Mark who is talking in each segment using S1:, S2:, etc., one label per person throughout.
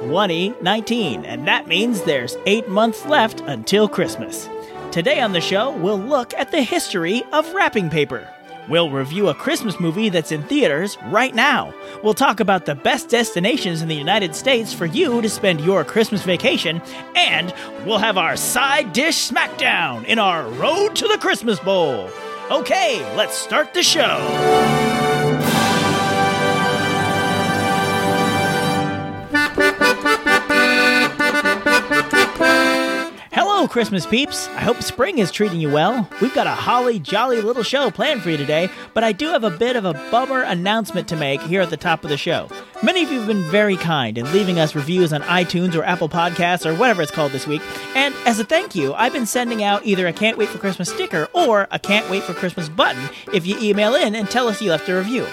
S1: 2019, and that means there's eight months left until Christmas. Today on the show, we'll look at the history of wrapping paper. We'll review a Christmas movie that's in theaters right now. We'll talk about the best destinations in the United States for you to spend your Christmas vacation, and we'll have our side dish smackdown in our Road to the Christmas Bowl. Okay, let's start the show. Hello, Christmas peeps. I hope spring is treating you well. We've got a holly jolly little show planned for you today, but I do have a bit of a bummer announcement to make here at the top of the show. Many of you have been very kind in leaving us reviews on iTunes or Apple Podcasts or whatever it's called this week, and as a thank you, I've been sending out either a Can't Wait for Christmas sticker or a Can't Wait for Christmas button if you email in and tell us you left a review.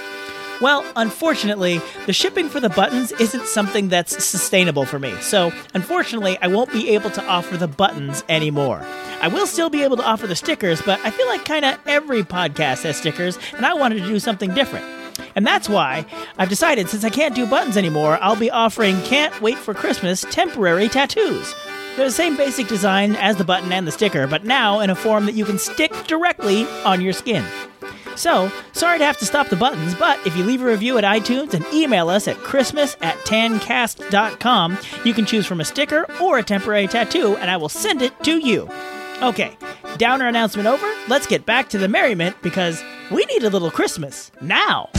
S1: Well, unfortunately, the shipping for the buttons isn't something that's sustainable for me. So, unfortunately, I won't be able to offer the buttons anymore. I will still be able to offer the stickers, but I feel like kind of every podcast has stickers, and I wanted to do something different. And that's why I've decided since I can't do buttons anymore, I'll be offering Can't Wait for Christmas temporary tattoos. They're the same basic design as the button and the sticker, but now in a form that you can stick directly on your skin. So, sorry to have to stop the buttons, but if you leave a review at iTunes and email us at christmas at tancast.com, you can choose from a sticker or a temporary tattoo, and I will send it to you. Okay, downer announcement over. Let's get back to the merriment because we need a little Christmas now.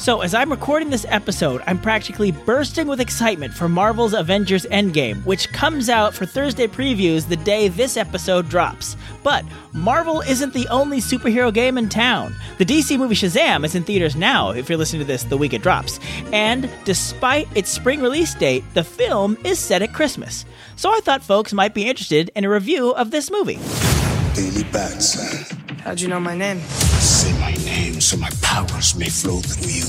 S1: So, as I'm recording this episode, I'm practically bursting with excitement for Marvel's Avengers Endgame, which comes out for Thursday previews the day this episode drops. But Marvel isn't the only superhero game in town. The DC movie Shazam is in theaters now, if you're listening to this the week it drops. And despite its spring release date, the film is set at Christmas. So I thought folks might be interested in a review of this movie.
S2: Billy Batson.
S3: How'd you know my name?
S2: Say my name so my powers may flow through you.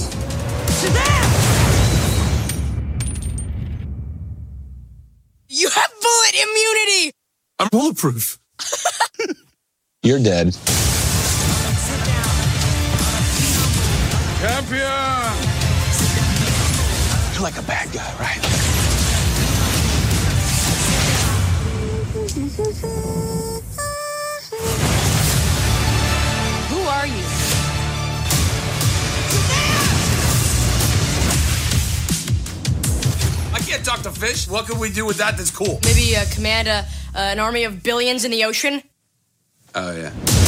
S3: You have bullet immunity!
S2: I'm bulletproof. You're dead.
S4: Champion!
S2: You're like a bad guy, right?
S3: are you?
S5: I can't talk to fish. What can we do with that that's cool?
S3: Maybe uh, command a, uh, an army of billions in the ocean?
S5: Oh, yeah.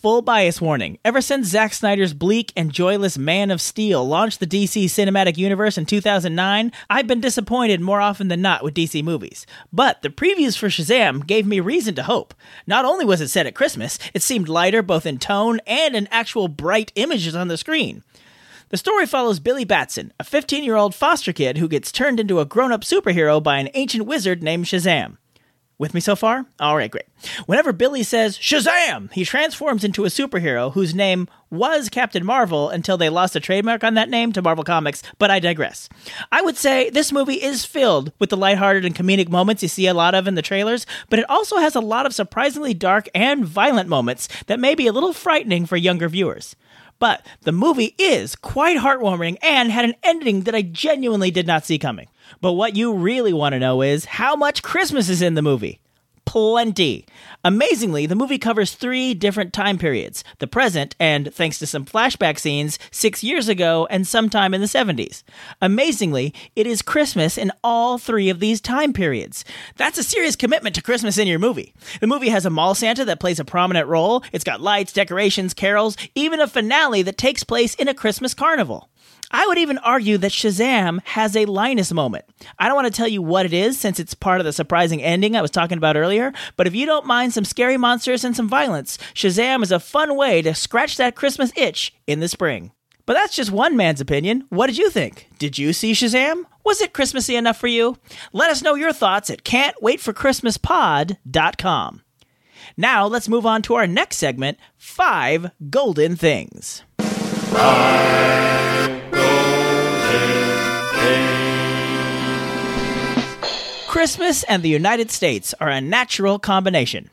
S1: Full bias warning. Ever since Zack Snyder's bleak and joyless Man of Steel launched the DC cinematic universe in 2009, I've been disappointed more often than not with DC movies. But the previews for Shazam gave me reason to hope. Not only was it set at Christmas, it seemed lighter both in tone and in actual bright images on the screen. The story follows Billy Batson, a 15 year old foster kid who gets turned into a grown up superhero by an ancient wizard named Shazam. With me so far? All right, great. Whenever Billy says Shazam, he transforms into a superhero whose name was Captain Marvel until they lost a trademark on that name to Marvel Comics, but I digress. I would say this movie is filled with the lighthearted and comedic moments you see a lot of in the trailers, but it also has a lot of surprisingly dark and violent moments that may be a little frightening for younger viewers. But the movie is quite heartwarming and had an ending that I genuinely did not see coming. But what you really want to know is how much Christmas is in the movie. Plenty. Amazingly, the movie covers three different time periods the present, and thanks to some flashback scenes, six years ago and sometime in the 70s. Amazingly, it is Christmas in all three of these time periods. That's a serious commitment to Christmas in your movie. The movie has a mall Santa that plays a prominent role, it's got lights, decorations, carols, even a finale that takes place in a Christmas carnival. I would even argue that Shazam has a Linus moment. I don't want to tell you what it is since it's part of the surprising ending I was talking about earlier, but if you don't mind some scary monsters and some violence, Shazam is a fun way to scratch that Christmas itch in the spring. But that's just one man's opinion. What did you think? Did you see Shazam? Was it Christmassy enough for you? Let us know your thoughts at can'twaitforchristmaspod.com. Now let's move on to our next segment, 5 golden things. Christmas and the United States are a natural combination.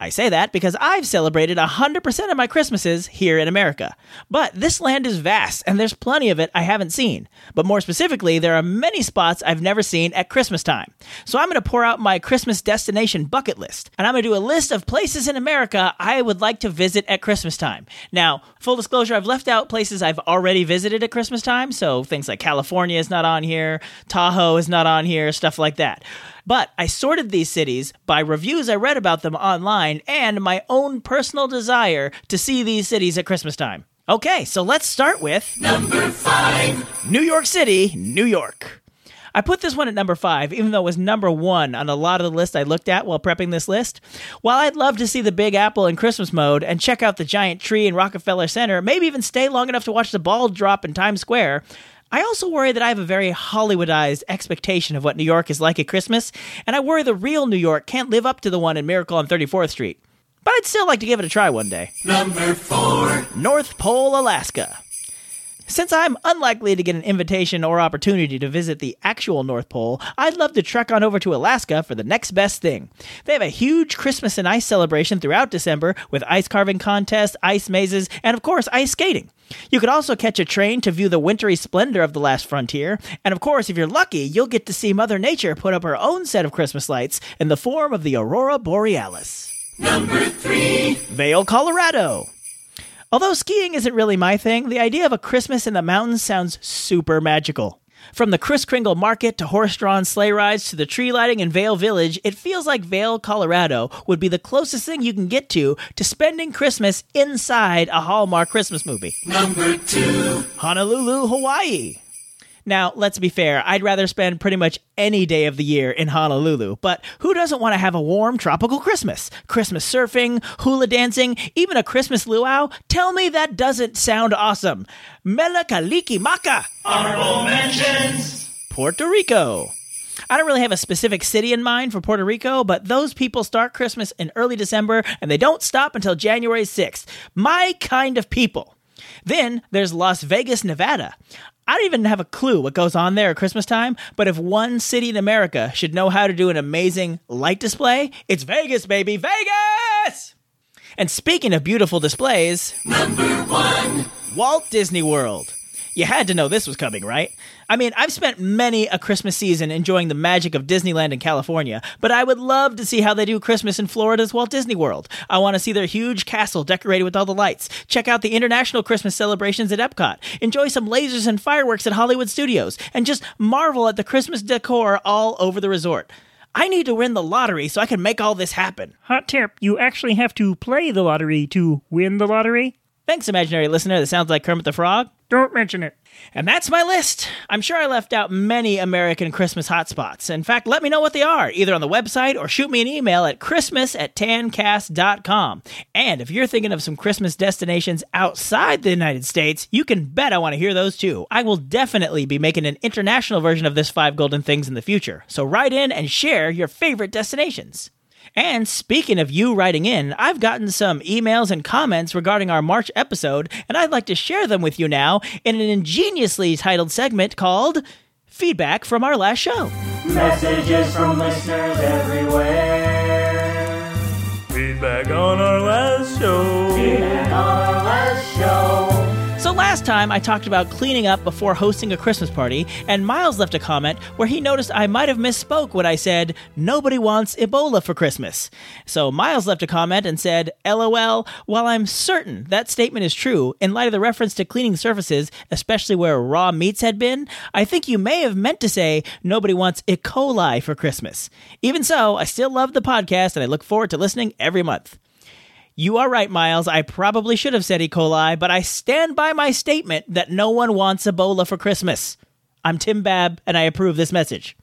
S1: I say that because I've celebrated 100% of my Christmases here in America. But this land is vast, and there's plenty of it I haven't seen. But more specifically, there are many spots I've never seen at Christmas time. So I'm going to pour out my Christmas destination bucket list, and I'm going to do a list of places in America I would like to visit at Christmas time. Now, full disclosure, I've left out places I've already visited at Christmas time, so things like California is not on here, Tahoe is not on here, stuff like that. But I sorted these cities by reviews I read about them online and my own personal desire to see these cities at Christmas time. Okay, so let's start with number five New York City, New York. I put this one at number five, even though it was number one on a lot of the lists I looked at while prepping this list. While I'd love to see the Big Apple in Christmas mode and check out the giant tree in Rockefeller Center, maybe even stay long enough to watch the ball drop in Times Square, I also worry that I have a very Hollywoodized expectation of what New York is like at Christmas, and I worry the real New York can't live up to the one in Miracle on 34th Street. But I'd still like to give it a try one day. Number four North Pole, Alaska. Since I'm unlikely to get an invitation or opportunity to visit the actual North Pole, I'd love to trek on over to Alaska for the next best thing. They have a huge Christmas and ice celebration throughout December with ice carving contests, ice mazes, and of course, ice skating. You could also catch a train to view the wintry splendor of the last frontier, and of course, if you're lucky, you'll get to see Mother Nature put up her own set of Christmas lights in the form of the Aurora Borealis. Number three Vail, Colorado. Although skiing isn't really my thing, the idea of a Christmas in the mountains sounds super magical. From the Kris Kringle Market to horse drawn sleigh rides to the tree lighting in Vail Village, it feels like Vail, Colorado would be the closest thing you can get to to spending Christmas inside a Hallmark Christmas movie. Number two Honolulu, Hawaii. Now, let's be fair, I'd rather spend pretty much any day of the year in Honolulu, but who doesn't want to have a warm tropical Christmas? Christmas surfing, hula dancing, even a Christmas luau? Tell me that doesn't sound awesome. Mele Kalikimaka! Honorable mentions! Puerto Rico. I don't really have a specific city in mind for Puerto Rico, but those people start Christmas in early December and they don't stop until January 6th. My kind of people. Then there's Las Vegas, Nevada. I don't even have a clue what goes on there at Christmas time, but if one city in America should know how to do an amazing light display, it's Vegas, baby, Vegas! And speaking of beautiful displays, number one Walt Disney World. You had to know this was coming, right? I mean, I've spent many a Christmas season enjoying the magic of Disneyland in California, but I would love to see how they do Christmas in Florida's Walt Disney World. I want to see their huge castle decorated with all the lights, check out the international Christmas celebrations at Epcot, enjoy some lasers and fireworks at Hollywood Studios, and just marvel at the Christmas decor all over the resort. I need to win the lottery so I can make all this happen.
S6: Hot tip, you actually have to play the lottery to win the lottery.
S1: Thanks, imaginary listener. That sounds like Kermit the Frog.
S6: Don't mention it.
S1: And that's my list. I'm sure I left out many American Christmas hotspots. In fact, let me know what they are, either on the website or shoot me an email at christmas at tancast.com. And if you're thinking of some Christmas destinations outside the United States, you can bet I want to hear those too. I will definitely be making an international version of this Five Golden Things in the future. So write in and share your favorite destinations. And speaking of you writing in, I've gotten some emails and comments regarding our March episode, and I'd like to share them with you now in an ingeniously titled segment called Feedback from Our Last Show.
S7: Messages from listeners everywhere.
S8: Feedback on our last show.
S1: Last time I talked about cleaning up before hosting a Christmas party, and Miles left a comment where he noticed I might have misspoke when I said, nobody wants Ebola for Christmas. So Miles left a comment and said, LOL, while I'm certain that statement is true, in light of the reference to cleaning surfaces, especially where raw meats had been, I think you may have meant to say, nobody wants E. coli for Christmas. Even so, I still love the podcast and I look forward to listening every month. You are right, Miles. I probably should have said E. coli, but I stand by my statement that no one wants Ebola for Christmas. I'm Tim Babb, and I approve this message.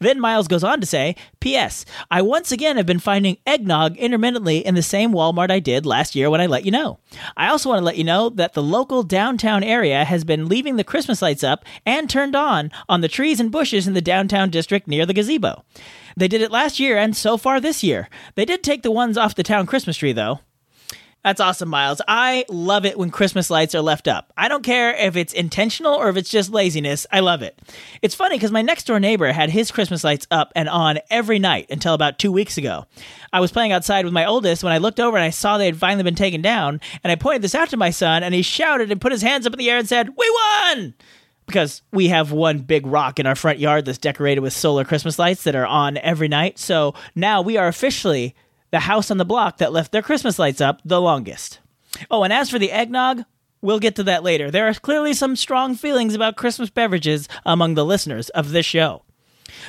S1: Then Miles goes on to say, P.S. I once again have been finding eggnog intermittently in the same Walmart I did last year when I let you know. I also want to let you know that the local downtown area has been leaving the Christmas lights up and turned on on the trees and bushes in the downtown district near the gazebo. They did it last year and so far this year. They did take the ones off the town Christmas tree, though. That's awesome, Miles. I love it when Christmas lights are left up. I don't care if it's intentional or if it's just laziness. I love it. It's funny because my next door neighbor had his Christmas lights up and on every night until about two weeks ago. I was playing outside with my oldest when I looked over and I saw they had finally been taken down, and I pointed this out to my son, and he shouted and put his hands up in the air and said, We won! Because we have one big rock in our front yard that's decorated with solar Christmas lights that are on every night. So now we are officially the house on the block that left their Christmas lights up the longest. Oh, and as for the eggnog, we'll get to that later. There are clearly some strong feelings about Christmas beverages among the listeners of this show.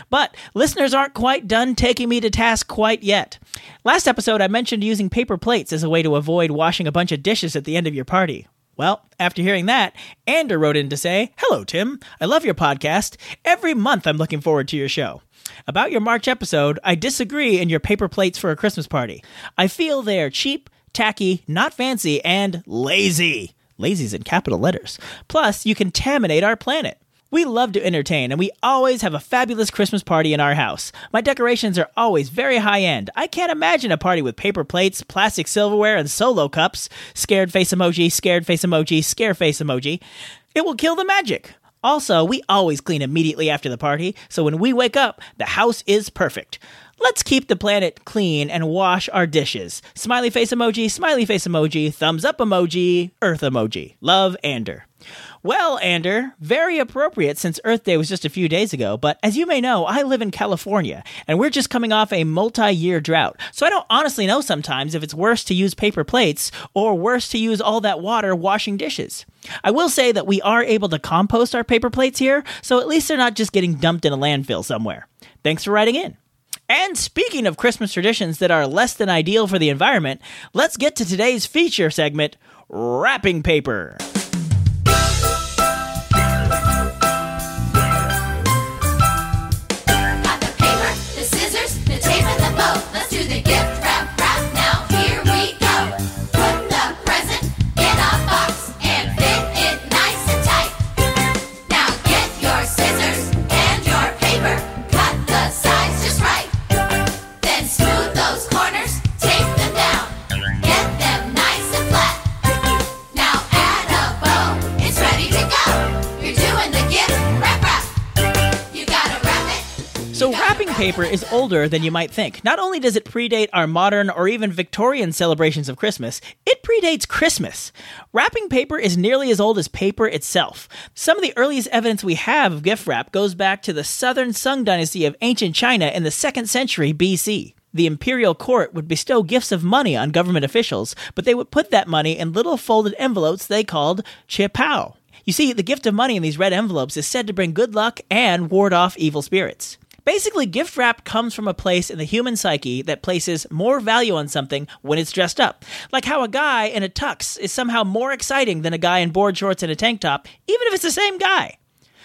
S1: But listeners aren't quite done taking me to task quite yet. Last episode, I mentioned using paper plates as a way to avoid washing a bunch of dishes at the end of your party. Well, after hearing that, Ander wrote in to say, Hello, Tim. I love your podcast. Every month I'm looking forward to your show. About your March episode, I disagree in your paper plates for a Christmas party. I feel they are cheap, tacky, not fancy, and lazy. Lazy's in capital letters. Plus, you contaminate our planet. We love to entertain, and we always have a fabulous Christmas party in our house. My decorations are always very high end. I can't imagine a party with paper plates, plastic silverware, and solo cups. Scared face emoji, scared face emoji, scare face emoji. It will kill the magic. Also, we always clean immediately after the party, so when we wake up, the house is perfect. Let's keep the planet clean and wash our dishes. Smiley face emoji, smiley face emoji, thumbs up emoji, earth emoji. Love, Ander. Well, Ander, very appropriate since Earth Day was just a few days ago, but as you may know, I live in California, and we're just coming off a multi year drought, so I don't honestly know sometimes if it's worse to use paper plates or worse to use all that water washing dishes. I will say that we are able to compost our paper plates here, so at least they're not just getting dumped in a landfill somewhere. Thanks for writing in. And speaking of Christmas traditions that are less than ideal for the environment, let's get to today's feature segment wrapping paper.
S9: Paper
S1: is older than you might think. Not only does it predate our modern or even Victorian celebrations of Christmas, it predates Christmas. Wrapping paper is nearly as old as paper itself. Some of the earliest evidence we have of gift wrap goes back to the southern Sung dynasty of ancient China in the 2nd century BC. The imperial court would bestow gifts of money on government officials, but they would put that money in little folded envelopes they called chipao. You see, the gift of money in these red envelopes is said to bring good luck and ward off evil spirits. Basically, gift wrap comes from a place in the human psyche that places more value on something when it's dressed up. Like how a guy in a tux is somehow more exciting than a guy in board shorts and a tank top, even if it's the same guy.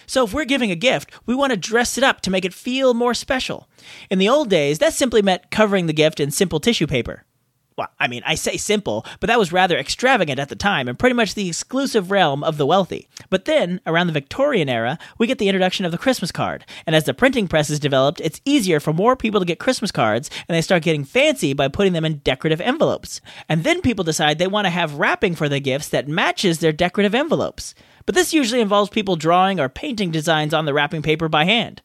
S1: So if we're giving a gift, we want to dress it up to make it feel more special. In the old days, that simply meant covering the gift in simple tissue paper. Well, I mean, I say simple, but that was rather extravagant at the time and pretty much the exclusive realm of the wealthy. But then, around the Victorian era, we get the introduction of the Christmas card. And as the printing press is developed, it's easier for more people to get Christmas cards, and they start getting fancy by putting them in decorative envelopes. And then people decide they want to have wrapping for the gifts that matches their decorative envelopes. But this usually involves people drawing or painting designs on the wrapping paper by hand.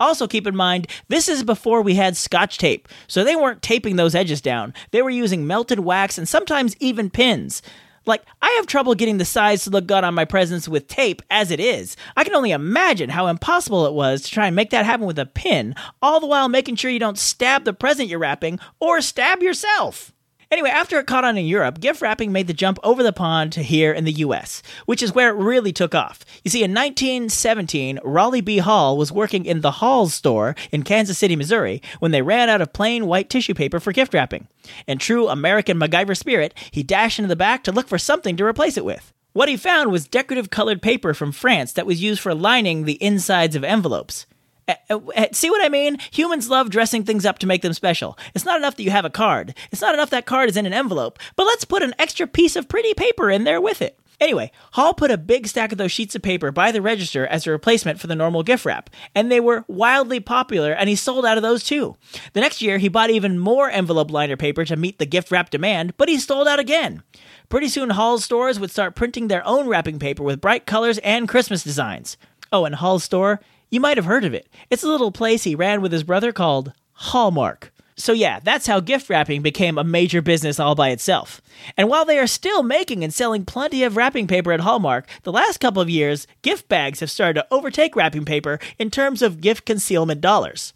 S1: Also, keep in mind, this is before we had scotch tape, so they weren't taping those edges down. They were using melted wax and sometimes even pins. Like, I have trouble getting the size to look good on my presents with tape as it is. I can only imagine how impossible it was to try and make that happen with a pin, all the while making sure you don't stab the present you're wrapping or stab yourself. Anyway, after it caught on in Europe, gift wrapping made the jump over the pond to here in the US, which is where it really took off. You see, in 1917, Rollie B. Hall was working in the Hall's store in Kansas City, Missouri, when they ran out of plain white tissue paper for gift wrapping. In true American MacGyver spirit, he dashed into the back to look for something to replace it with. What he found was decorative colored paper from France that was used for lining the insides of envelopes. Uh, uh, uh, See what I mean? Humans love dressing things up to make them special. It's not enough that you have a card. It's not enough that card is in an envelope, but let's put an extra piece of pretty paper in there with it. Anyway, Hall put a big stack of those sheets of paper by the register as a replacement for the normal gift wrap, and they were wildly popular, and he sold out of those too. The next year, he bought even more envelope liner paper to meet the gift wrap demand, but he sold out again. Pretty soon, Hall's stores would start printing their own wrapping paper with bright colors and Christmas designs. Oh, and Hall's store, you might have heard of it. It's a little place he ran with his brother called Hallmark. So, yeah, that's how gift wrapping became a major business all by itself. And while they are still making and selling plenty of wrapping paper at Hallmark, the last couple of years, gift bags have started to overtake wrapping paper in terms of gift concealment dollars.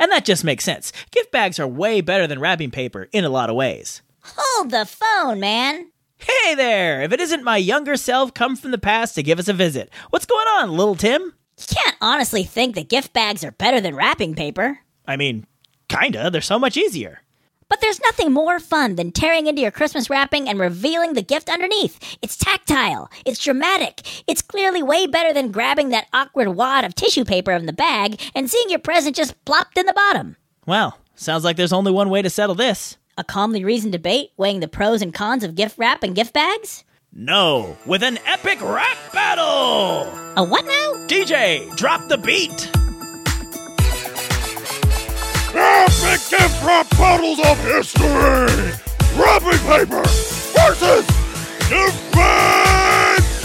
S1: And that just makes sense. Gift bags are way better than wrapping paper in a lot of ways.
S10: Hold the phone, man.
S1: Hey there! If it isn't my younger self come from the past to give us a visit. What's going on, little Tim?
S10: You can't honestly think that gift bags are better than wrapping paper.
S1: I mean, kinda. They're so much easier.
S10: But there's nothing more fun than tearing into your Christmas wrapping and revealing the gift underneath. It's tactile, it's dramatic, it's clearly way better than grabbing that awkward wad of tissue paper in the bag and seeing your present just plopped in the bottom.
S1: Well, sounds like there's only one way to settle this.
S10: A calmly reasoned debate weighing the pros and cons of gift wrap and gift bags?
S1: No, with an epic rap battle!
S10: A what now?
S1: DJ, drop the beat!
S4: Epic gift wrap battles of history! Wrapping paper versus gift!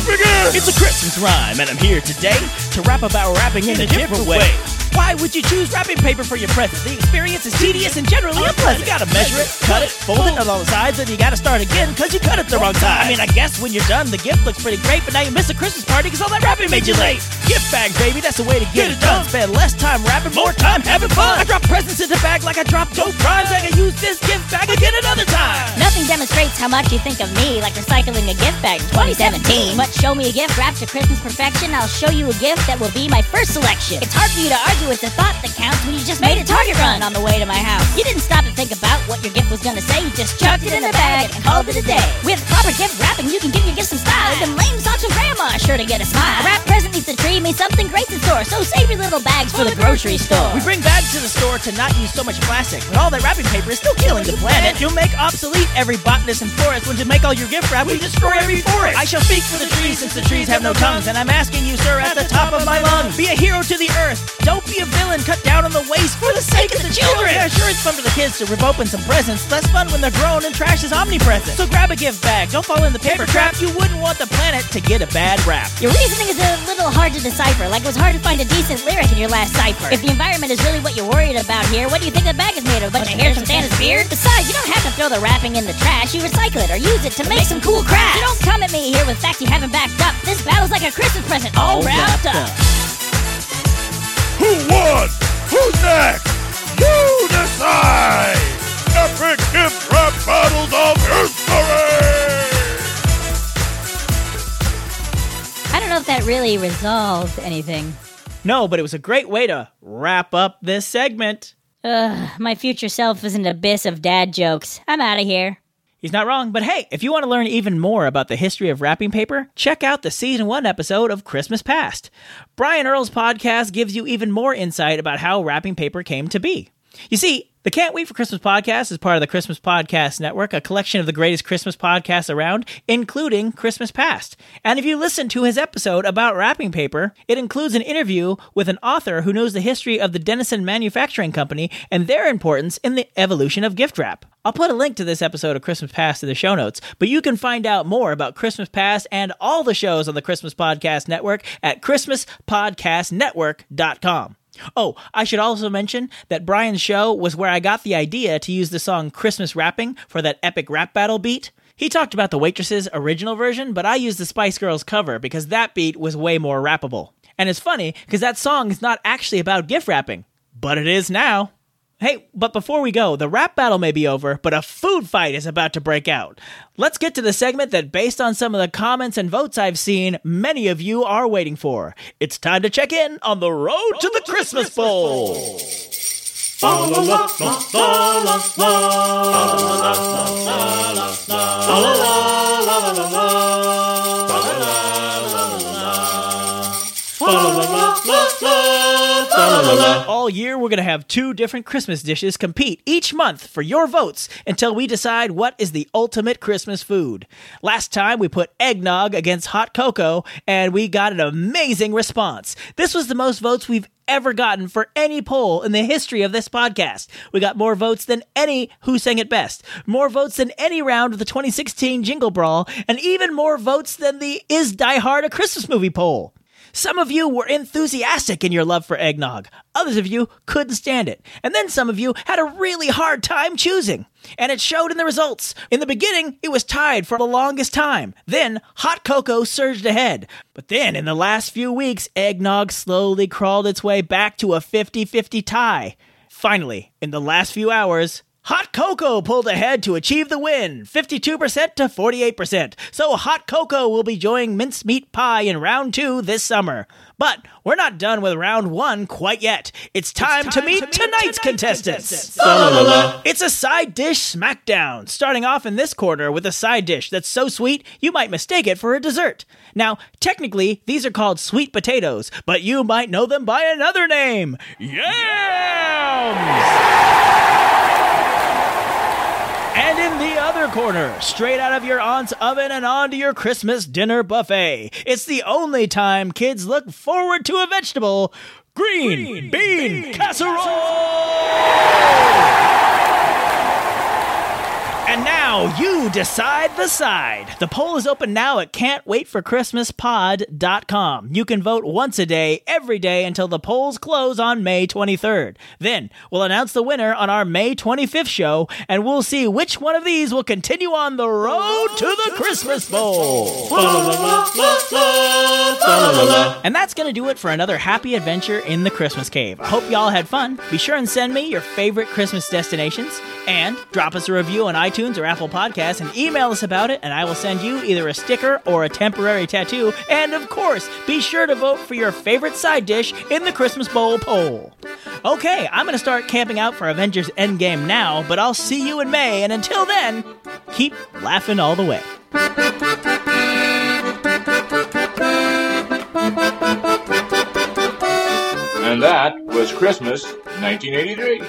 S4: Begin!
S1: It's a Christmas rhyme, and I'm here today to rap about rapping in a different way. Why would you choose wrapping paper for your present? The experience is tedious and generally unpleasant. You gotta measure it, cut it, fold it along the sides, and you gotta start again because you cut it the wrong time. I mean, I guess when you're done, the gift looks pretty great, but now you miss a Christmas party because all that wrapping made you late. Gift bags, baby, that's the way to get, it done. Spend less time rapping, more time having fun. I drop presents in the bag like I drop dope rhymes. I can use this gift bag again another time.
S10: Nothing demonstrates how much you think of me like recycling a gift bag in 2017. But show me a gift wrapped to Christmas perfection, I'll show you a gift that will be my first selection. It's hard for you to argue with the thought that counts when you just made a target run on the way to my house. You didn't stop to think about what your gift was gonna say, you just chucked it in the bag and called it a day. With proper gift wrapping, you can give your gift some style. Even lame socks from grandma are sure to get a smile. A wrap present needs a tree means something great to store, so save your little bags for the grocery store.
S1: We bring bags to the store to not use so much plastic, but all that wrapping paper is still killing the planet. You'll make obsolete every botanist and florist when to make all your gift wrap, we destroy every forest. I shall speak for the trees since the trees have no tongues, and I'm asking you, sir, at the top of my lungs, be a hero to the earth. Don't be a villain, cut down on the waste for the sake of the children. Yeah, sure, it's fun for the kids to rip open some presents. Less fun when they're grown and trash is omnipresent. So grab a gift bag, don't fall in the paper trap. You wouldn't want the planet to get a bad rap.
S10: Your reasoning is a little hard to decipher, like it was hard to find a decent lyric in your last cipher. If the environment is really what you're worried about here, what do you think the bag is made of? A bunch of hairs from Santa's beard? Besides, you don't have to throw the wrapping in the trash. You recycle it or use it to make some cool crafts. So don't come at me here with facts you haven't backed up. This battle's like a Christmas present all wrapped up.
S4: Who won? Who's next? You decide! Epic
S10: really resolved anything.
S1: No, but it was a great way to wrap up this segment.
S10: Ugh, my future self is an abyss of dad jokes. I'm out of here.
S1: He's not wrong, but hey, if you want to learn even more about the history of wrapping paper, check out the season one episode of Christmas Past. Brian Earl's podcast gives you even more insight about how wrapping paper came to be. You see, the Can't Wait for Christmas podcast is part of the Christmas Podcast Network, a collection of the greatest Christmas podcasts around, including Christmas Past. And if you listen to his episode about wrapping paper, it includes an interview with an author who knows the history of the Dennison Manufacturing Company and their importance in the evolution of gift wrap. I'll put a link to this episode of Christmas Past in the show notes, but you can find out more about Christmas Past and all the shows on the Christmas Podcast Network at ChristmasPodcastNetwork.com. Oh, I should also mention that Brian's show was where I got the idea to use the song Christmas Wrapping for that epic rap battle beat. He talked about the Waitresses' original version, but I used the Spice Girls cover because that beat was way more rappable. And it's funny because that song is not actually about gift wrapping, but it is now. Hey, but before we go, the rap battle may be over, but a food fight is about to break out. Let's get to the segment that, based on some of the comments and votes I've seen, many of you are waiting for. It's time to check in on the road to the Christmas Bowl. All year, we're going to have two different Christmas dishes compete each month for your votes until we decide what is the ultimate Christmas food. Last time, we put eggnog against hot cocoa, and we got an amazing response. This was the most votes we've ever gotten for any poll in the history of this podcast. We got more votes than any Who Sang It Best, more votes than any round of the 2016 Jingle Brawl, and even more votes than the Is Die Hard a Christmas Movie poll. Some of you were enthusiastic in your love for eggnog. Others of you couldn't stand it. And then some of you had a really hard time choosing. And it showed in the results. In the beginning, it was tied for the longest time. Then, hot cocoa surged ahead. But then, in the last few weeks, eggnog slowly crawled its way back to a 50 50 tie. Finally, in the last few hours, Hot Cocoa pulled ahead to achieve the win, 52% to 48%. So Hot Cocoa will be joining mincemeat pie in round two this summer. But we're not done with round one quite yet. It's time, to, meet tonight's, contestants. It's a side dish smackdown, starting off in this quarter with a side dish that's so sweet you might mistake it for a dessert. Now, technically, these are called sweet potatoes, but you might know them by another name Yams! And in the other corner, straight out of your aunt's oven and onto your Christmas dinner buffet, it's the only time kids look forward to a vegetable green, bean, casserole! And now you decide the side. The poll is open now at can'twaitforchristmaspod.com. You can vote once a day, every day until the polls close on May 23rd. Then we'll announce the winner on our May 25th show, and we'll see which one of these will continue on the road to the Christmas Bowl. And that's going to do it for another happy adventure in the Christmas Cave. I hope y'all had fun. Be sure and send me your favorite Christmas destinations and drop us a review on iTunes or Apple Podcasts and email us about it, and I will send you either a sticker or a temporary tattoo. And of course, be sure to vote for your favorite side dish in the Christmas Bowl poll. Okay, I'm going to start camping out for Avengers Endgame now, but I'll see you in May, and until then, keep laughing all the way.
S11: And that was Christmas 1983.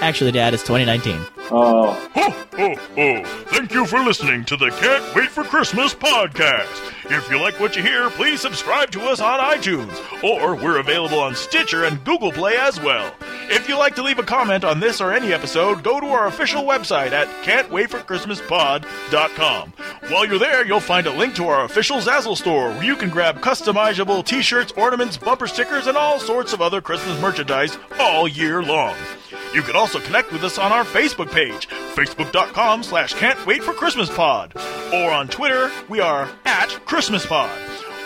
S1: Actually, Dad, it's 2019.
S11: Oh.
S4: Ho, ho, ho. Thank you for listening to the Can't Wait for Christmas podcast. If you like what you hear, please subscribe to us on iTunes, or we're available on Stitcher and Google Play as well. If you'd like to leave a comment on this or any episode, go to our official website at can'twaitforchristmaspod.com. While you're there, you'll find a link to our official Zazzle store where you can grab customizable t-shirts, ornaments, bumper stickers, and all sorts of other Christmas merchandise all year long. You can also connect with us on our Facebook page, facebook.com slash can't wait for Christmas pod. Or on Twitter, we are at Christmas pod.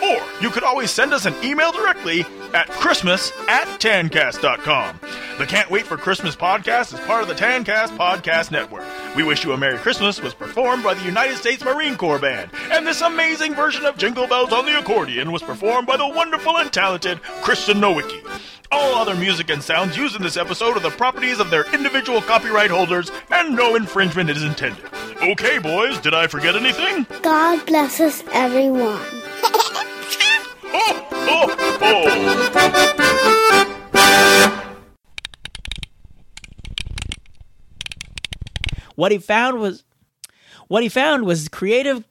S4: Or you could always send us an email directly at Christmas at Tancast.com. The Can't Wait for Christmas podcast is part of the Tancast Podcast Network. We Wish You a Merry Christmas was performed by the United States Marine Corps Band, and this amazing version of Jingle Bells on the accordion was performed by the wonderful and talented Kristen Nowicki. All other music and sounds used in this episode are the properties of their individual copyright holders, and no infringement is intended. Okay, boys, did I forget anything?
S12: God bless us, everyone.
S4: Oh, oh, oh!
S1: What he found was what he found was creative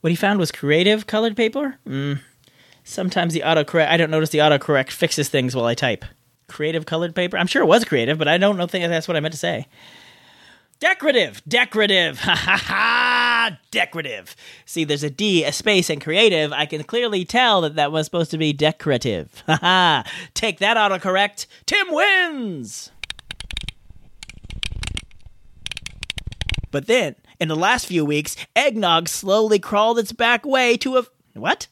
S1: what he found was creative colored paper. Mm. Sometimes the autocorrect I don't notice the autocorrect fixes things while I type. Creative colored paper. I'm sure it was creative, but I don't know think that's what I meant to say. Decorative, decorative, ha ha ha, decorative. See, there's a D, a space, and creative. I can clearly tell that that was supposed to be decorative. Ha ha. Take that autocorrect. Tim wins. But then, in the last few weeks, eggnog slowly crawled its back way to a what?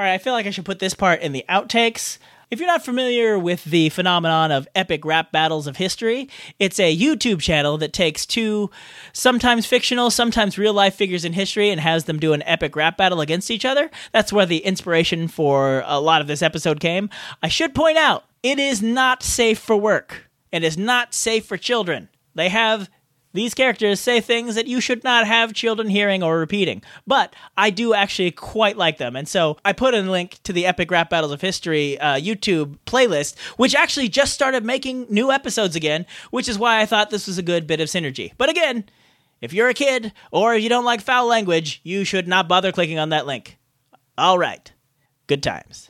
S1: All right, I feel like I should put this part in the outtakes. If you're not familiar with the phenomenon of epic rap battles of history, it's a YouTube channel that takes two sometimes fictional, sometimes real life figures in history and has them do an epic rap battle against each other. That's where the inspiration for a lot of this episode came. I should point out, it is not safe for work. It is not safe for children. They have these characters say things that you should not have children hearing or repeating. But I do actually quite like them. And so I put a link to the Epic Rap Battles of History uh, YouTube playlist, which actually just started making new episodes again, which is why I thought this was a good bit of synergy. But again, if you're a kid or if you don't like foul language, you should not bother clicking on that link. All right. Good times.